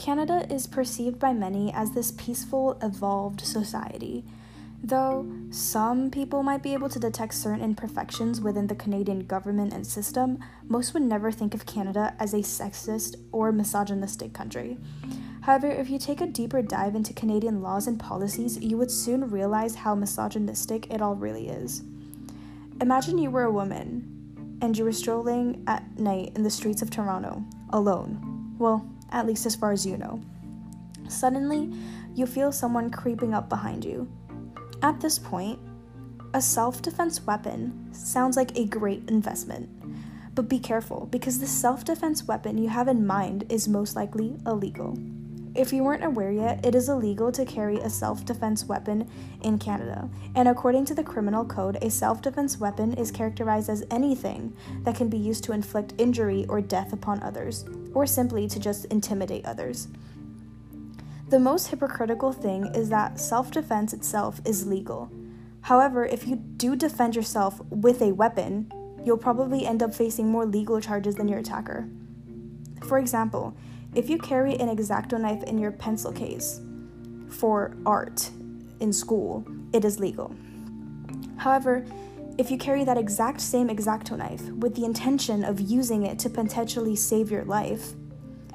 Canada is perceived by many as this peaceful, evolved society. Though some people might be able to detect certain imperfections within the Canadian government and system, most would never think of Canada as a sexist or misogynistic country. However, if you take a deeper dive into Canadian laws and policies, you would soon realize how misogynistic it all really is. Imagine you were a woman and you were strolling at night in the streets of Toronto, alone. Well, at least as far as you know. Suddenly, you feel someone creeping up behind you at this point, a self defense weapon sounds like a great investment. But be careful because the self defense weapon you have in mind is most likely illegal. If you weren't aware yet, it is illegal to carry a self defense weapon in Canada. And according to the criminal code, a self defense weapon is characterized as anything that can be used to inflict injury or death upon others, or simply to just intimidate others. The most hypocritical thing is that self defense itself is legal. However, if you do defend yourself with a weapon, you'll probably end up facing more legal charges than your attacker. For example, if you carry an exacto knife in your pencil case for art in school, it is legal. However, if you carry that exact same exacto knife with the intention of using it to potentially save your life,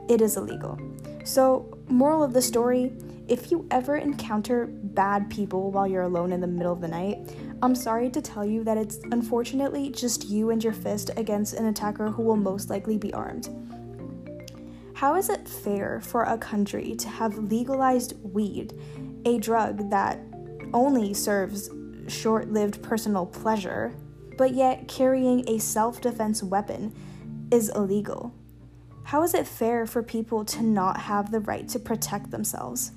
it is illegal. So, moral of the story if you ever encounter bad people while you're alone in the middle of the night, I'm sorry to tell you that it's unfortunately just you and your fist against an attacker who will most likely be armed. How is it fair for a country to have legalized weed, a drug that only serves short lived personal pleasure, but yet carrying a self defense weapon is illegal? How is it fair for people to not have the right to protect themselves?